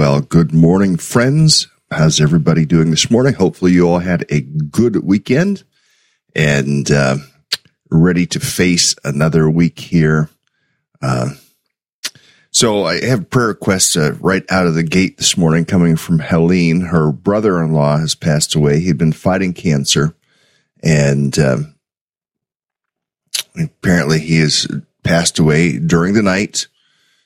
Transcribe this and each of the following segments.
well. Good morning, friends. How's everybody doing this morning? Hopefully, you all had a good weekend and uh, ready to face another week here. Uh, so, I have a prayer requests uh, right out of the gate this morning coming from Helene. Her brother in law has passed away. He'd been fighting cancer, and um, apparently, he has passed away during the night.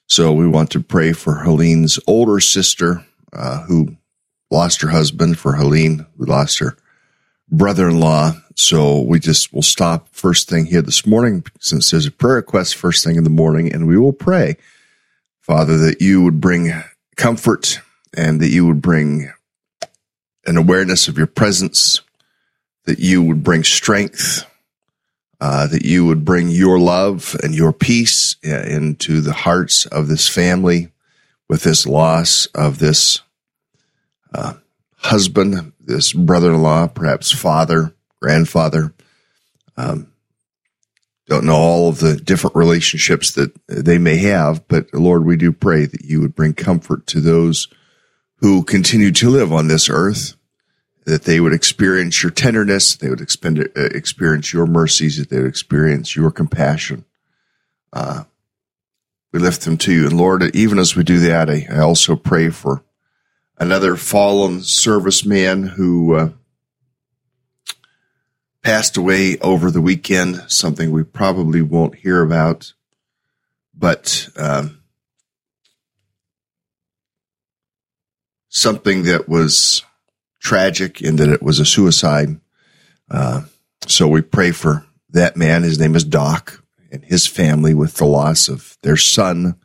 So we want to pray for Helene's older sister, uh, who lost her husband, for Helene, who lost her brother-in-law. So we just will stop first thing here this morning, since there's a prayer request first thing in the morning, and we will pray, Father, that you would bring comfort and that you would bring an awareness of your presence, that you would bring strength, uh, that you would bring your love and your peace into the hearts of this family with this loss of this uh, husband, this brother-in-law, perhaps father, grandfather. Um, don't know all of the different relationships that they may have, but Lord, we do pray that you would bring comfort to those who continue to live on this earth that they would experience your tenderness, they would uh, experience your mercies, that they would experience your compassion. Uh, we lift them to you. And Lord, even as we do that, I, I also pray for another fallen serviceman who uh, passed away over the weekend, something we probably won't hear about. But um, something that was tragic in that it was a suicide. Uh, so we pray for that man. His name is Doc and his family with the loss of their son,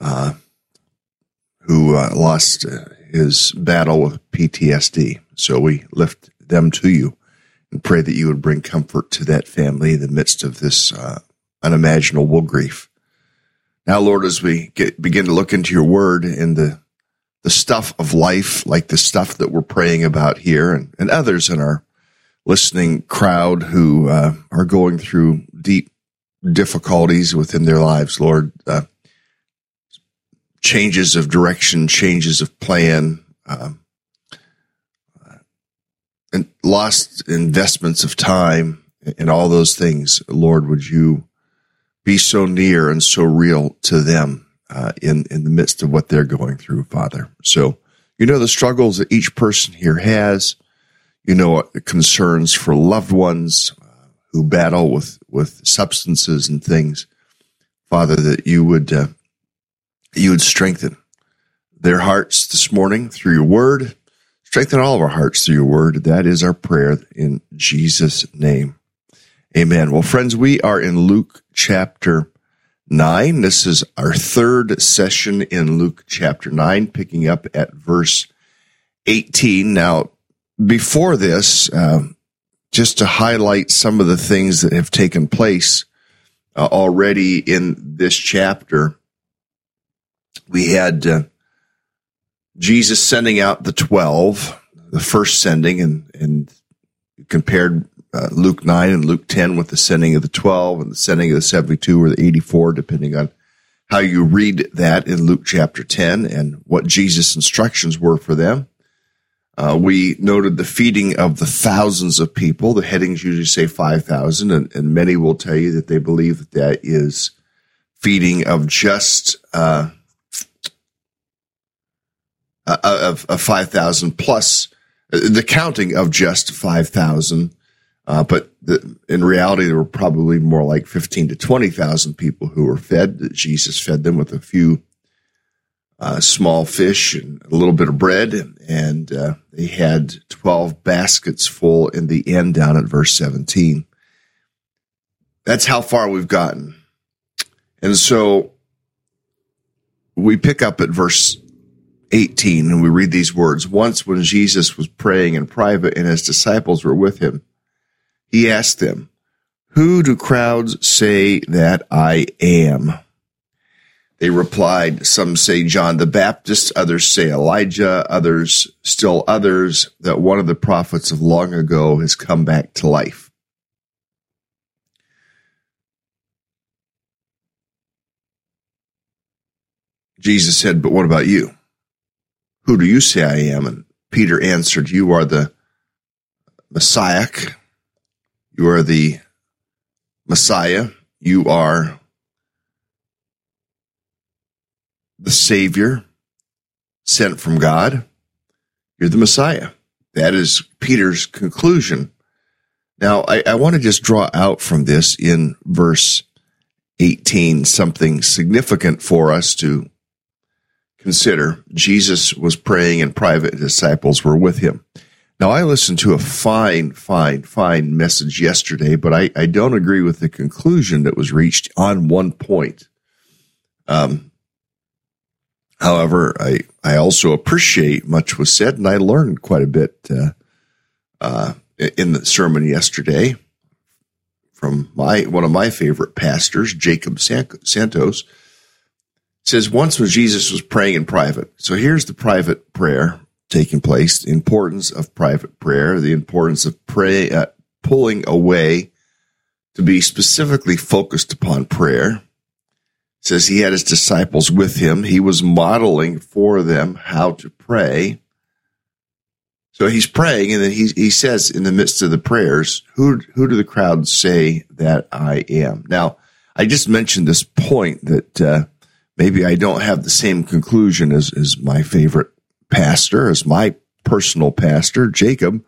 uh, who uh, lost uh, his battle with PTSD. So we lift them to you and pray that you would bring comfort to that family in the midst of this uh, unimaginable grief. Now, Lord, as we get, begin to look into your word in the, the stuff of life, like the stuff that we're praying about here and, and others in our listening crowd who uh, are going through deep difficulties within their lives, Lord, uh, changes of direction, changes of plan, um, and lost investments of time and all those things. Lord, would you be so near and so real to them uh, in in the midst of what they're going through, Father? So you know the struggles that each person here has. You know concerns for loved ones uh, who battle with with substances and things, Father. That you would uh, you would strengthen their hearts this morning through your word Strengthen all of our hearts through your word. That is our prayer in Jesus' name. Amen. Well, friends, we are in Luke chapter 9. This is our third session in Luke chapter 9, picking up at verse 18. Now, before this, uh, just to highlight some of the things that have taken place uh, already in this chapter, we had uh, Jesus sending out the 12, the first sending, and, and compared uh, Luke 9 and Luke 10 with the sending of the 12 and the sending of the 72 or the 84, depending on how you read that in Luke chapter 10 and what Jesus' instructions were for them. Uh, we noted the feeding of the thousands of people. The headings usually say 5,000, and, and, many will tell you that they believe that that is feeding of just uh, uh, of, of 5,000 plus uh, the counting of just 5,000. Uh, but the, in reality, there were probably more like 15 to 20,000 people who were fed. Jesus fed them with a few uh, small fish and a little bit of bread. And, uh, they had 12 baskets full in the end down at verse 17. That's how far we've gotten. And so we pick up at verse 18, and we read these words Once, when Jesus was praying in private and his disciples were with him, he asked them, Who do crowds say that I am? They replied, Some say John the Baptist, others say Elijah, others, still others, that one of the prophets of long ago has come back to life. Jesus said, But what about you? Who do you say I am? And Peter answered, You are the Messiah. You are the Messiah. You are the Savior sent from God. You're the Messiah. That is Peter's conclusion. Now, I, I want to just draw out from this in verse 18 something significant for us to Consider Jesus was praying and private, disciples were with him. Now, I listened to a fine, fine, fine message yesterday, but I, I don't agree with the conclusion that was reached on one point. Um, however, I, I also appreciate much was said, and I learned quite a bit uh, uh, in the sermon yesterday from my one of my favorite pastors, Jacob Santos says once when Jesus was praying in private. So here's the private prayer taking place, the importance of private prayer, the importance of pray, uh, pulling away to be specifically focused upon prayer. It says he had his disciples with him. He was modeling for them how to pray. So he's praying, and then he he says in the midst of the prayers, "Who who do the crowd say that I am?" Now, I just mentioned this point that uh, maybe I don't have the same conclusion as, as my favorite pastor, as my personal pastor, Jacob.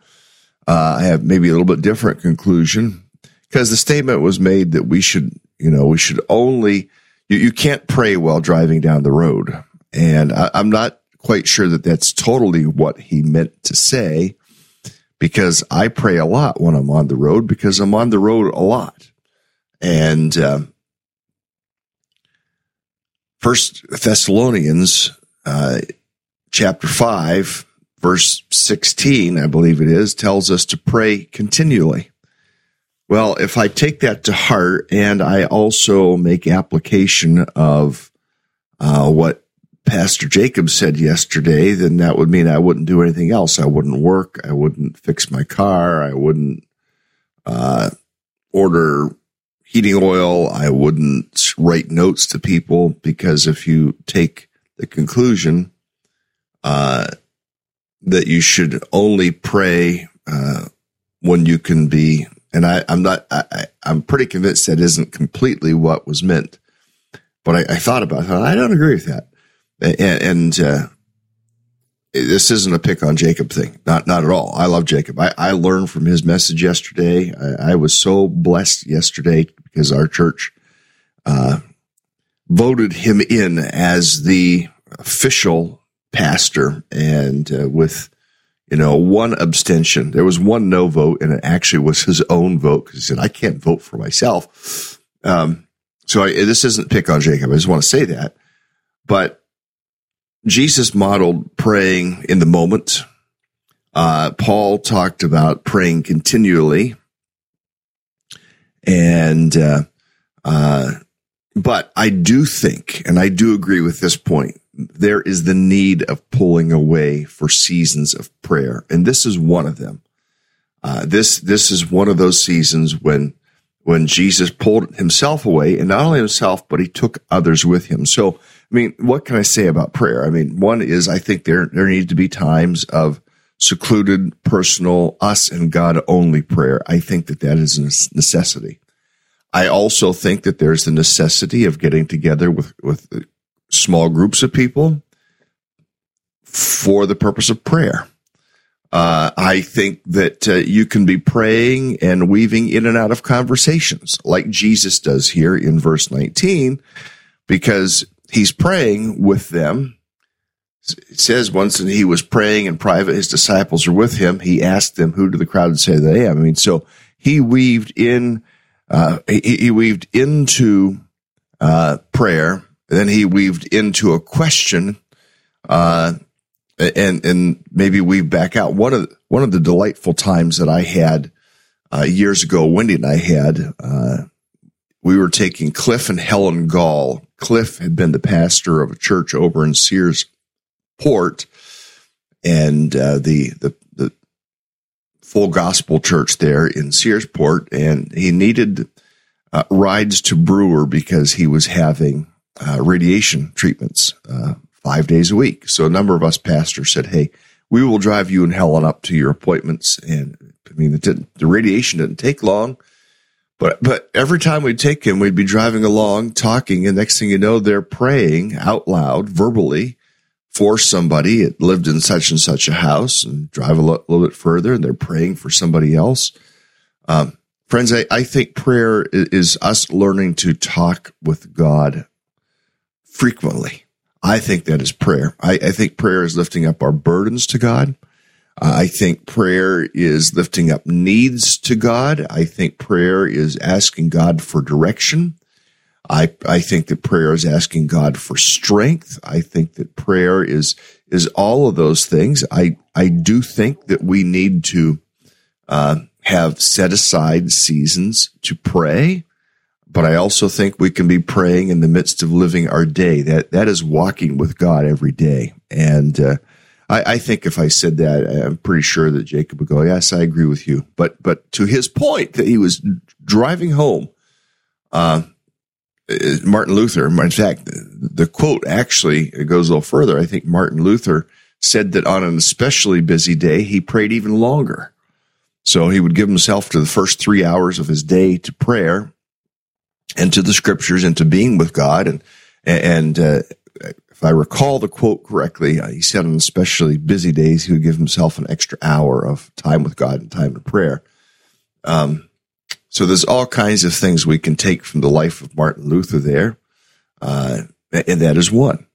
Uh, I have maybe a little bit different conclusion because the statement was made that we should, you know, we should only, you, you can't pray while driving down the road. And I, I'm not quite sure that that's totally what he meant to say because I pray a lot when I'm on the road because I'm on the road a lot. And, uh, First Thessalonians uh, chapter five verse 16, I believe it is, tells us to pray continually. Well, if I take that to heart and I also make application of uh, what Pastor Jacob said yesterday, then that would mean I wouldn't do anything else. I wouldn't work. I wouldn't fix my car. I wouldn't uh, order heating oil. I wouldn't write notes to people because if you take the conclusion uh, that you should only pray uh, when you can be and I, am not, I, am pretty convinced that isn't completely what was meant. But I, I thought about it. I don't agree with that. And, and uh, this isn't a pick on Jacob thing. Not, not at all. I love Jacob. I, I learned from his message yesterday. I, I was so blessed yesterday because our church, uh, voted him in as the official pastor and uh, with you know, one abstention. There was one no vote, and it actually was his own vote because he said, I can't vote for myself. Um, so I, this isn't pick on Jacob. I just want to say that. But Jesus modeled praying in the moment. Uh, Paul talked about praying continually. And, uh, uh, but I do think, and I do agree with this point, there is the need of pulling away for seasons of prayer. And this is one of them. Uh, this, this is one of those seasons when, when Jesus pulled himself away and not only himself, but he took others with him. So, I mean, what can I say about prayer? I mean, one is I think there, there need to be times of secluded, personal, us and God only prayer. I think that that is a necessity. I also think that there's the necessity of getting together with, with small groups of people for the purpose of prayer. Uh, I think that uh, you can be praying and weaving in and out of conversations like Jesus does here in verse 19, because he's praying with them. It says once that he was praying in private, his disciples were with him. He asked them, who do the crowd say they am? I mean, so he weaved in, uh, he, he, weaved into, uh, then he weaved into a question, uh, and and maybe weave back out. One of one of the delightful times that I had uh, years ago, Wendy and I had, uh, we were taking Cliff and Helen Gall. Cliff had been the pastor of a church over in Sears Port, and uh, the the the full gospel church there in Searsport, and he needed uh, rides to Brewer because he was having uh, radiation treatments uh, five days a week. So a number of us pastors said, "Hey, we will drive you and Helen up to your appointments." And I mean, the, radiation didn't take long, but but every time we'd take him, we'd be driving along, talking, and next thing you know, they're praying out loud, verbally, for somebody. It lived in such and such a house, and drive a lo- little bit further, and they're praying for somebody else. Um, friends, I, I think prayer is us learning to talk with God frequently. I think that is prayer. I, I think prayer is lifting up our burdens to God. Uh, I think prayer is lifting up needs to God. I think prayer is asking God for direction. I, I think that prayer is asking God for strength. I think that prayer is, is all of those things. I, I do think that we need to, uh, have set aside seasons to pray but I also think we can be praying in the midst of living our day. That that is walking with God every day. And uh, I, I, think if I said that, I'm pretty sure that Jacob would go, "Yes, I agree with you." But but to his point that he was driving home, uh, Martin Luther. In fact, the, the quote actually goes a little further. I think Martin Luther said that on an especially busy day, he prayed even longer. So he would give himself to the first three hours of his day to prayer and to the scriptures and to being with God. And, and, uh, if I recall the quote correctly, uh, he said on especially busy days, he would give himself an extra hour of time with God and time in prayer. Um, so there's all kinds of things we can take from the life of Martin Luther there. Uh, and that is one.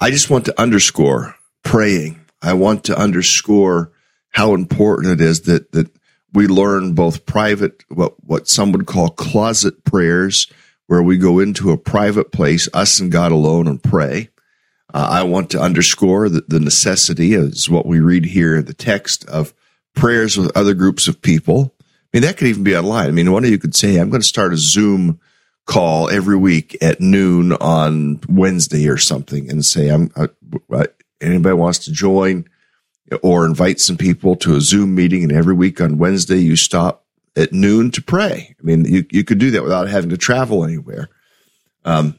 I just want to underscore praying. I want to underscore how important it is that, that we learn both private, what, what some would call closet prayers, where we go into a private place, us and God alone, and pray. Uh, I want to underscore that the necessity is what we read here in the text of prayers with other groups of people. I mean, that could even be online. I mean, one of you could say, I'm going to start a Zoom call every week at noon on Wednesday or something and say, I'm, uh, anybody wants to join or invite some people to a Zoom meeting. And every week on Wednesday, you stop at noon to pray. I mean, you, you could do that without having to travel anywhere. Um,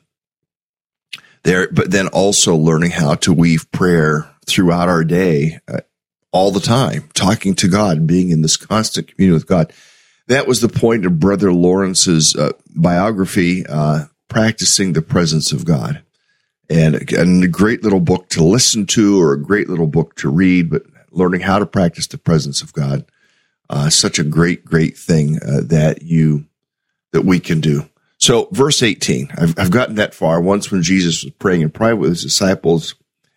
there, but then also learning how to weave prayer throughout our day, uh, all the time, talking to God, being in this constant communion with God. That was the point of Brother Lawrence's uh, biography, uh, practicing the presence of God, and, and a great little book to listen to, or a great little book to read. But learning how to practice the presence of God, uh, such a great, great thing uh, that you that we can do. So, verse 18, I've, I've gotten that far. Once when Jesus was praying in private with his disciples,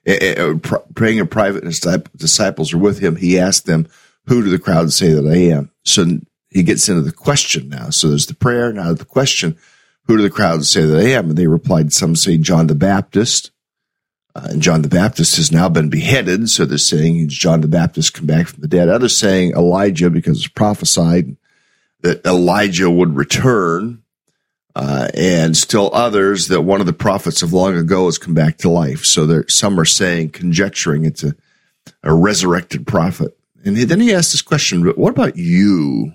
uh, praying in private, and his disciples were with him, he asked them, Who do the crowd say that I am? So he gets into the question now. So there's the prayer, now the question, Who do the crowds say that I am? And they replied, Some say John the Baptist. Uh, and John the Baptist has now been beheaded. So they're saying John the Baptist come back from the dead. Others saying Elijah because it's prophesied that Elijah would return uh, and still others that one of the prophets of long ago has come back to life. So there, some are saying, conjecturing it's a, a resurrected prophet. And then he asked this question, but what about you?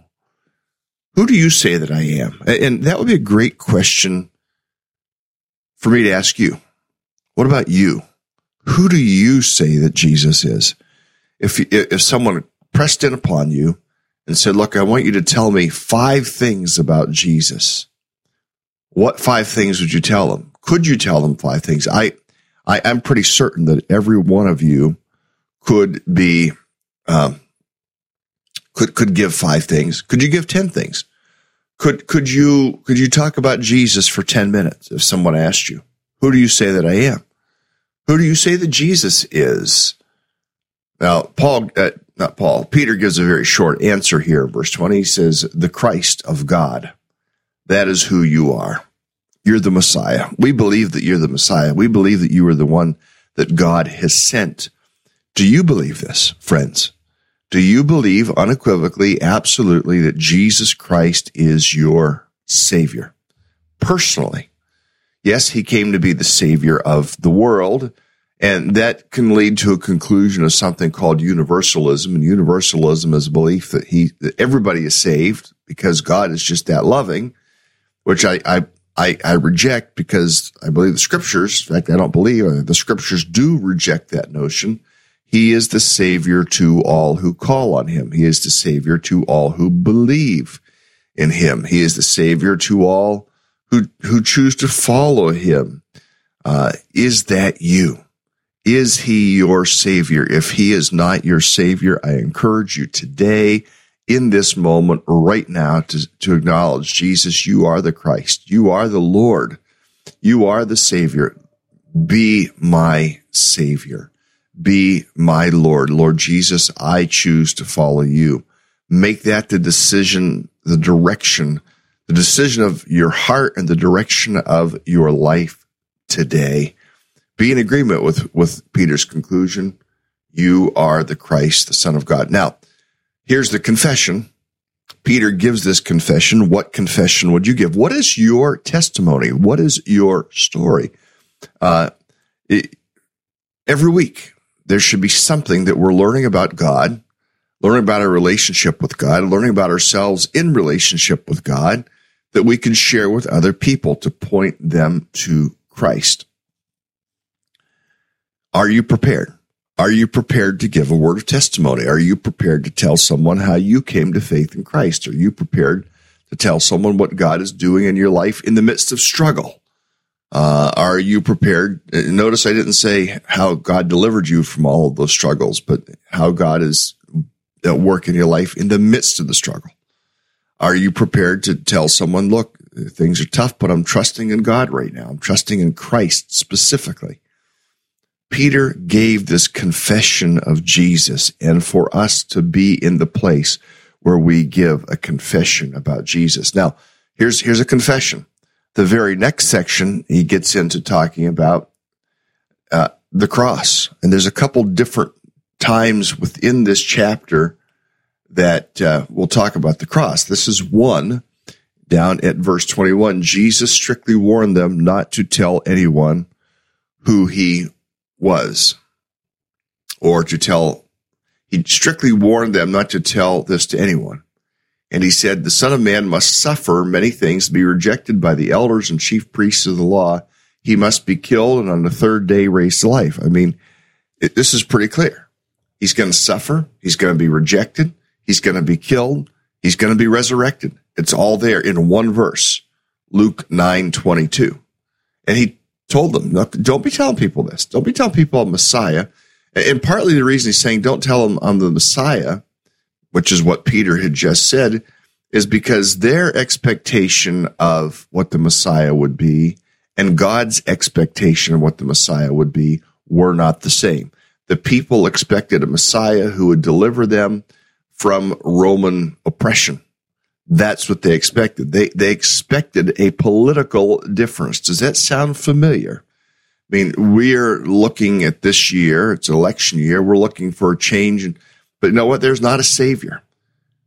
Who do you say that I am? And that would be a great question for me to ask you. What about you? Who do you say that Jesus is? If, if someone pressed in upon you and said, look, I want you to tell me five things about Jesus what five things would you tell them? Could you tell them five things? I, I am pretty certain that every one of you could be, um, could could give five things. Could you give ten things? Could could you could you talk about Jesus for ten minutes if someone asked you? Who do you say that I am? Who do you say that Jesus is? Now, Paul, uh, not Paul, Peter gives a very short answer here. Verse 20 he says, the Christ of God. That is who you are. You're the Messiah. We believe that you're the Messiah. We believe that you are the one that God has sent. Do you believe this, friends? Do you believe unequivocally, absolutely, that Jesus Christ is your Savior? Personally. Yes, He came to be the Savior of the world, and that can lead to a conclusion of something called universalism. And universalism is a belief that He, that everybody is saved because God is just that loving which I, I, I, I, reject because I believe the scriptures, in fact, I don't believe uh, the scriptures do reject that notion. He is the savior to all who call on him. He is the savior to all who believe in him. He is the savior to all who, who choose to follow him. Uh, is that you? Is he your savior? If he is not your savior, I encourage you today in this moment right now to, to acknowledge Jesus, you are the Christ. You are the Lord. You are the Savior. Be my Savior. Be my Lord. Lord Jesus, I choose to follow you. Make that the decision, the direction, the decision of your heart and the direction of your life today. Be in agreement with, with Peter's conclusion. You are the Christ, the Son of God. Now, Here's the confession. Peter gives this confession. What confession would you give? What is your testimony? What is your story? Uh, it, every week, there should be something that we're learning about God, learning about our relationship with God, learning about ourselves in relationship with God that we can share with other people to point them to Christ. Are you prepared? Are you prepared to give a word of testimony? Are you prepared to tell someone how you came to faith in Christ? Are you prepared to tell someone what God is doing in your life in the midst of struggle? Uh, are you prepared? Notice I didn't say how God delivered you from all of those struggles, but how God is at work in your life in the midst of the struggle. Are you prepared to tell someone, look, things are tough, but I'm trusting in God right now. I'm trusting in Christ specifically. Peter gave this confession of Jesus and for us to be in the place where we give a confession about Jesus. Now, here's, here's a confession. The very next section, he gets into talking about uh, the cross. And there's a couple different times within this chapter that uh, we'll talk about the cross. This is one down at verse 21. Jesus strictly warned them not to tell anyone who he was or to tell, he strictly warned them not to tell this to anyone. And he said, the son of man must suffer many things, be rejected by the elders and chief priests of the law. He must be killed and on the third day raised to life. I mean, it, this is pretty clear. He's going to suffer. He's going to be rejected. He's going to be killed. He's going to be resurrected. It's all there in one verse, Luke 9 22. And he told them, don't be telling people this. Don't be telling people I'm Messiah. And partly the reason he's saying, don't tell them I'm the Messiah, which is what Peter had just said, is because their expectation of what the Messiah would be and God's expectation of what the Messiah would be were not the same. The people expected a Messiah who would deliver them from Roman oppression. That's what they expected. They, they expected a political difference. Does that sound familiar? I mean, we're looking at this year. It's election year. We're looking for a change. But you know what? There's not a savior.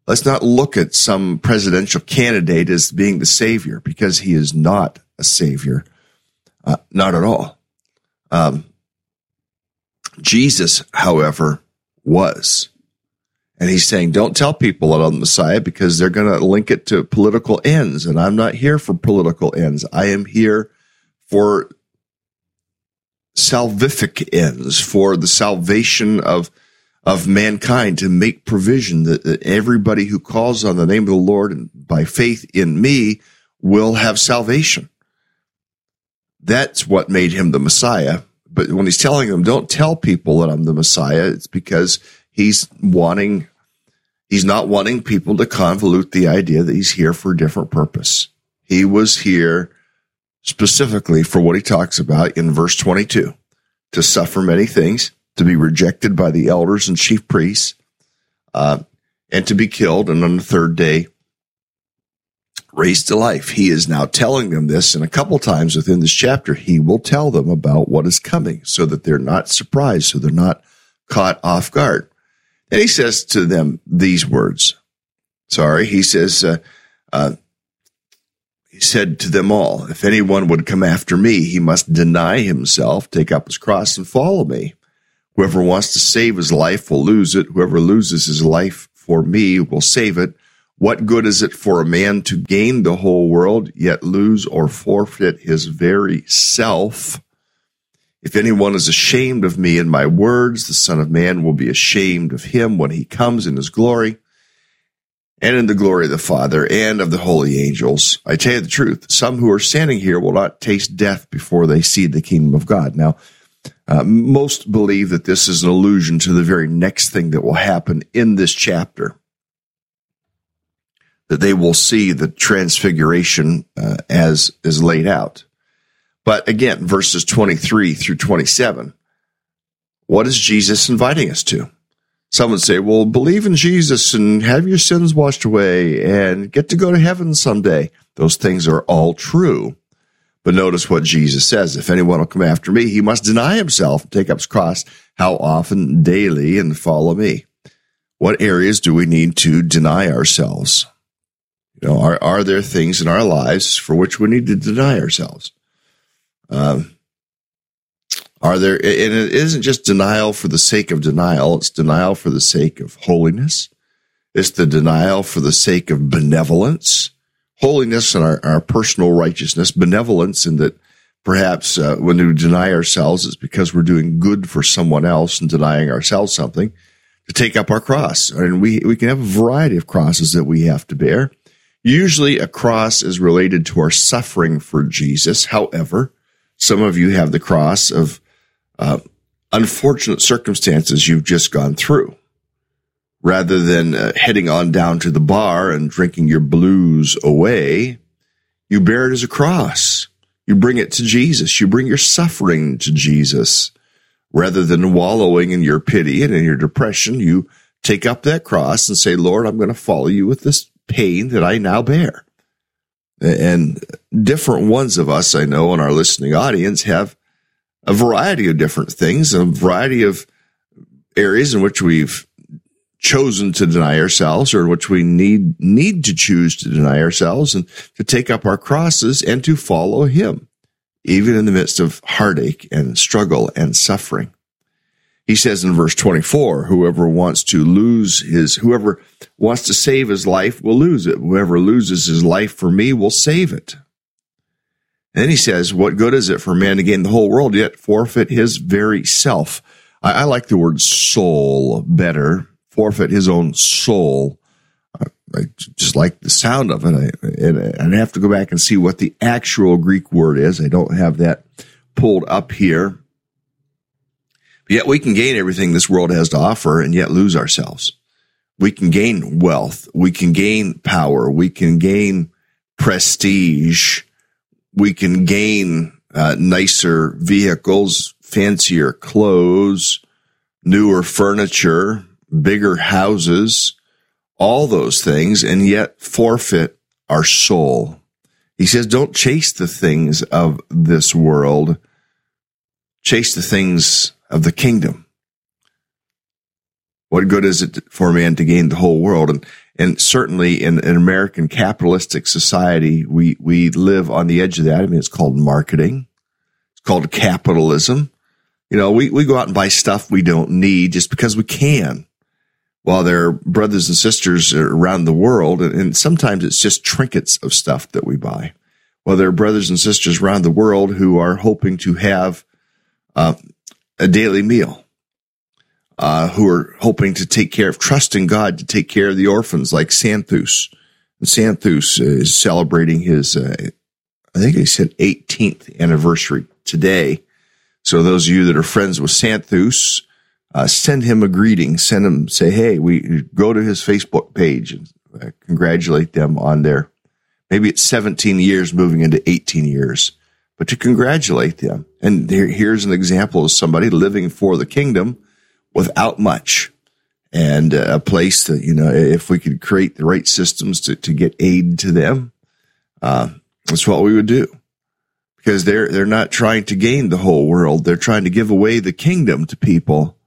Let's not look at some presidential candidate as being the savior because he is not a savior. Uh, not at all. Um, Jesus, however, was. And he's saying, don't tell people I'm the Messiah because they're going to link it to political ends. And I'm not here for political ends. I am here for salvific ends, for the salvation of, of mankind to make provision that, that everybody who calls on the name of the Lord and by faith in me will have salvation. That's what made him the Messiah. But when he's telling them, don't tell people that I'm the Messiah, it's because he's wanting, he's not wanting people to convolute the idea that he's here for a different purpose. He was here specifically for what he talks about in verse 22 to suffer many things, to be rejected by the elders and chief priests, uh, and to be killed, and on the third day, raised to life. He is now telling them this, and a couple times within this chapter, he will tell them about what is coming so that they're not surprised, so they're not caught off guard. And he says to them these words. Sorry, he says, uh, uh, he said to them all, if anyone would come after me, he must deny himself, take up his cross and follow me. Whoever wants to save his life will lose it. Whoever loses his life for me will save it. What good is it for a man to gain the whole world, yet lose or forfeit his very self? If anyone is ashamed of me and my words, the Son of Man will be ashamed of him when he comes in his glory and in the glory of the Father and of the holy angels. I tell you the truth, some who are standing here will not taste death before they see the kingdom of God. Now, uh, most believe that this is an allusion to the very next thing that will happen in this chapter. That they will see the transfiguration uh, as is laid out. But again, verses 23 through 27, what is Jesus inviting us to? Some would say, well, believe in Jesus and have your sins washed away and get to go to heaven someday. Those things are all true. But notice what Jesus says. If anyone will come after me, he must deny himself, take up his cross, how often daily and follow me. What areas do we need to deny ourselves? You know, are, are there things in our lives for which we need to deny ourselves? Um, are there, and it isn't just denial for the sake of denial, it's denial for the sake of holiness. It's the denial for the sake of benevolence, holiness and our, our personal righteousness, benevolence in that perhaps uh, when we deny ourselves, it's because we're doing good for someone else and denying ourselves something to take up our cross. And we, we can have a variety of crosses that we have to bear. Usually a cross is related to our suffering for Jesus. However, some of you have the cross of uh, unfortunate circumstances you've just gone through. Rather than uh, heading on down to the bar and drinking your blues away, you bear it as a cross. You bring it to Jesus. You bring your suffering to Jesus. Rather than wallowing in your pity and in your depression, you take up that cross and say, Lord, I'm going to follow you with this pain that I now bear. And different ones of us, I know, in our listening audience have a variety of different things, a variety of areas in which we've chosen to deny ourselves or which we need need to choose to deny ourselves and to take up our crosses and to follow him even in the midst of heartache and struggle and suffering. He says in verse 24 whoever wants to lose his whoever wants to save his life will lose it. Whoever loses his life for me will save it. And then he says what good is it for man to gain the whole world yet forfeit his very self? I, I like the word soul better forfeit his own soul. I just like the sound of it. I, and i have to go back and see what the actual Greek word is. I don't have that pulled up here. But yet we can gain everything this world has to offer and yet lose ourselves. We can gain wealth. We can gain power. We can gain prestige. We can gain uh, nicer vehicles, fancier clothes, newer furniture, bigger houses, all those things, and yet forfeit our soul. He says, don't chase the things of this world. Chase the things of the kingdom. What good is it for a man to gain the whole world? And, and certainly in an American capitalistic society, we, we live on the edge of that. I mean, it's called marketing. It's called capitalism. You know, we, we go out and buy stuff we don't need just because we can while their brothers and sisters around the world, and sometimes it's just trinkets of stuff that we buy. While there are brothers and sisters around the world who are hoping to have uh, a daily meal, uh, who are hoping to take care of, trusting God to take care of the orphans, like Santhus. And Santhus is celebrating his, uh, I think he said 18th anniversary today. So those of you that are friends with Santhus, uh, send him a greeting. Send him, say, hey, we go to his Facebook page and uh, congratulate them on their, maybe it's 17 years moving into 18 years, but to congratulate them. And there, here's an example of somebody living for the kingdom without much and uh, a place that, you know, if we could create the right systems to, to get aid to them, uh, that's what we would do because they're, they're not trying to gain the whole world. They're trying to give away the kingdom to people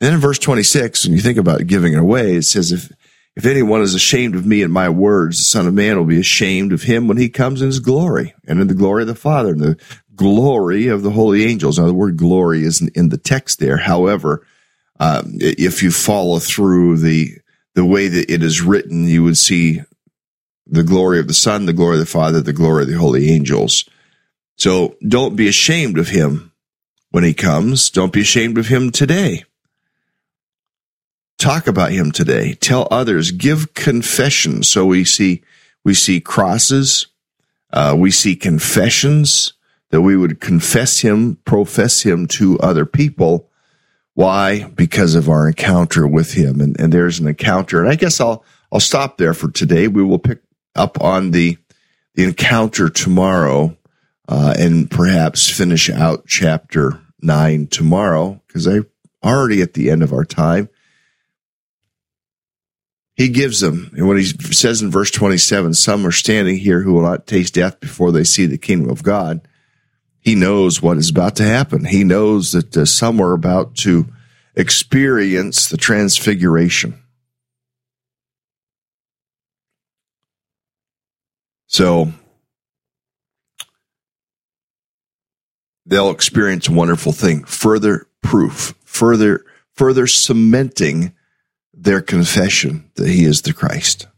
then in verse 26, when you think about giving it away, it says, if, if anyone is ashamed of me and my words, the son of man will be ashamed of him when he comes in his glory and in the glory of the father and the glory of the holy angels. Now the word glory isn't in the text there. However, um, if you follow through the, the way that it is written, you would see the glory of the son, the glory of the father, the glory of the holy angels. So don't be ashamed of him when he comes. Don't be ashamed of him today. Talk about him today. Tell others. Give confession. So we see, we see crosses. Uh, we see confessions that we would confess him, profess him to other people. Why? Because of our encounter with him. And, and there's an encounter. And I guess I'll, I'll stop there for today. We will pick up on the, the encounter tomorrow, uh, and perhaps finish out chapter nine tomorrow because I already at the end of our time he gives them. And when he says in verse 27, some are standing here who will not taste death before they see the kingdom of God. He knows what is about to happen. He knows that uh, some are about to experience the transfiguration. So they'll experience a wonderful thing. Further proof, further, further cementing their confession that he is the Christ.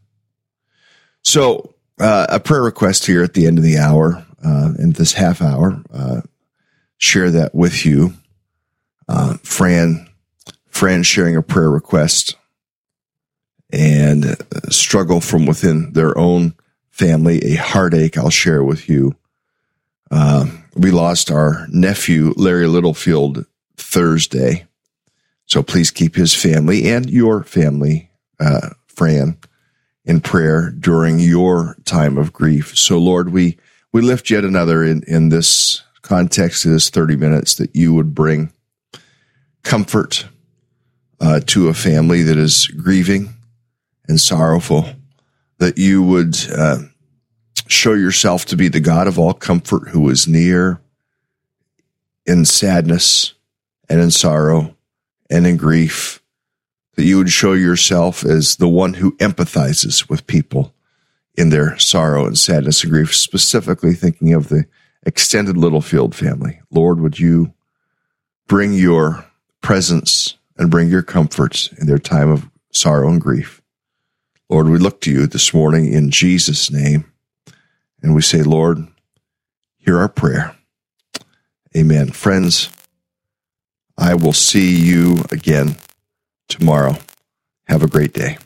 So, uh, a prayer request here at the end of the hour, uh, in this half hour, uh, share that with you. Uh, Fran, Fran sharing a prayer request and uh, struggle from within their own family, a heartache I'll share with you. Uh, we lost our nephew, Larry Littlefield, Thursday. So please keep his family and your family, uh, Fran, in prayer during your time of grief. So Lord, we, we lift yet another in, in this context of this 30 minutes that you would bring comfort, uh, to a family that is grieving and sorrowful, that you would, uh, show yourself to be the God of all comfort who is near in sadness and in sorrow and in grief, that you would show yourself as the one who empathizes with people in their sorrow and sadness and grief, specifically thinking of the extended Littlefield family. Lord, would you bring your presence and bring your comforts in their time of sorrow and grief? Lord, we look to you this morning in Jesus' name, and we say, Lord, hear our prayer. Amen. Friends, I will see you again tomorrow. Have a great day.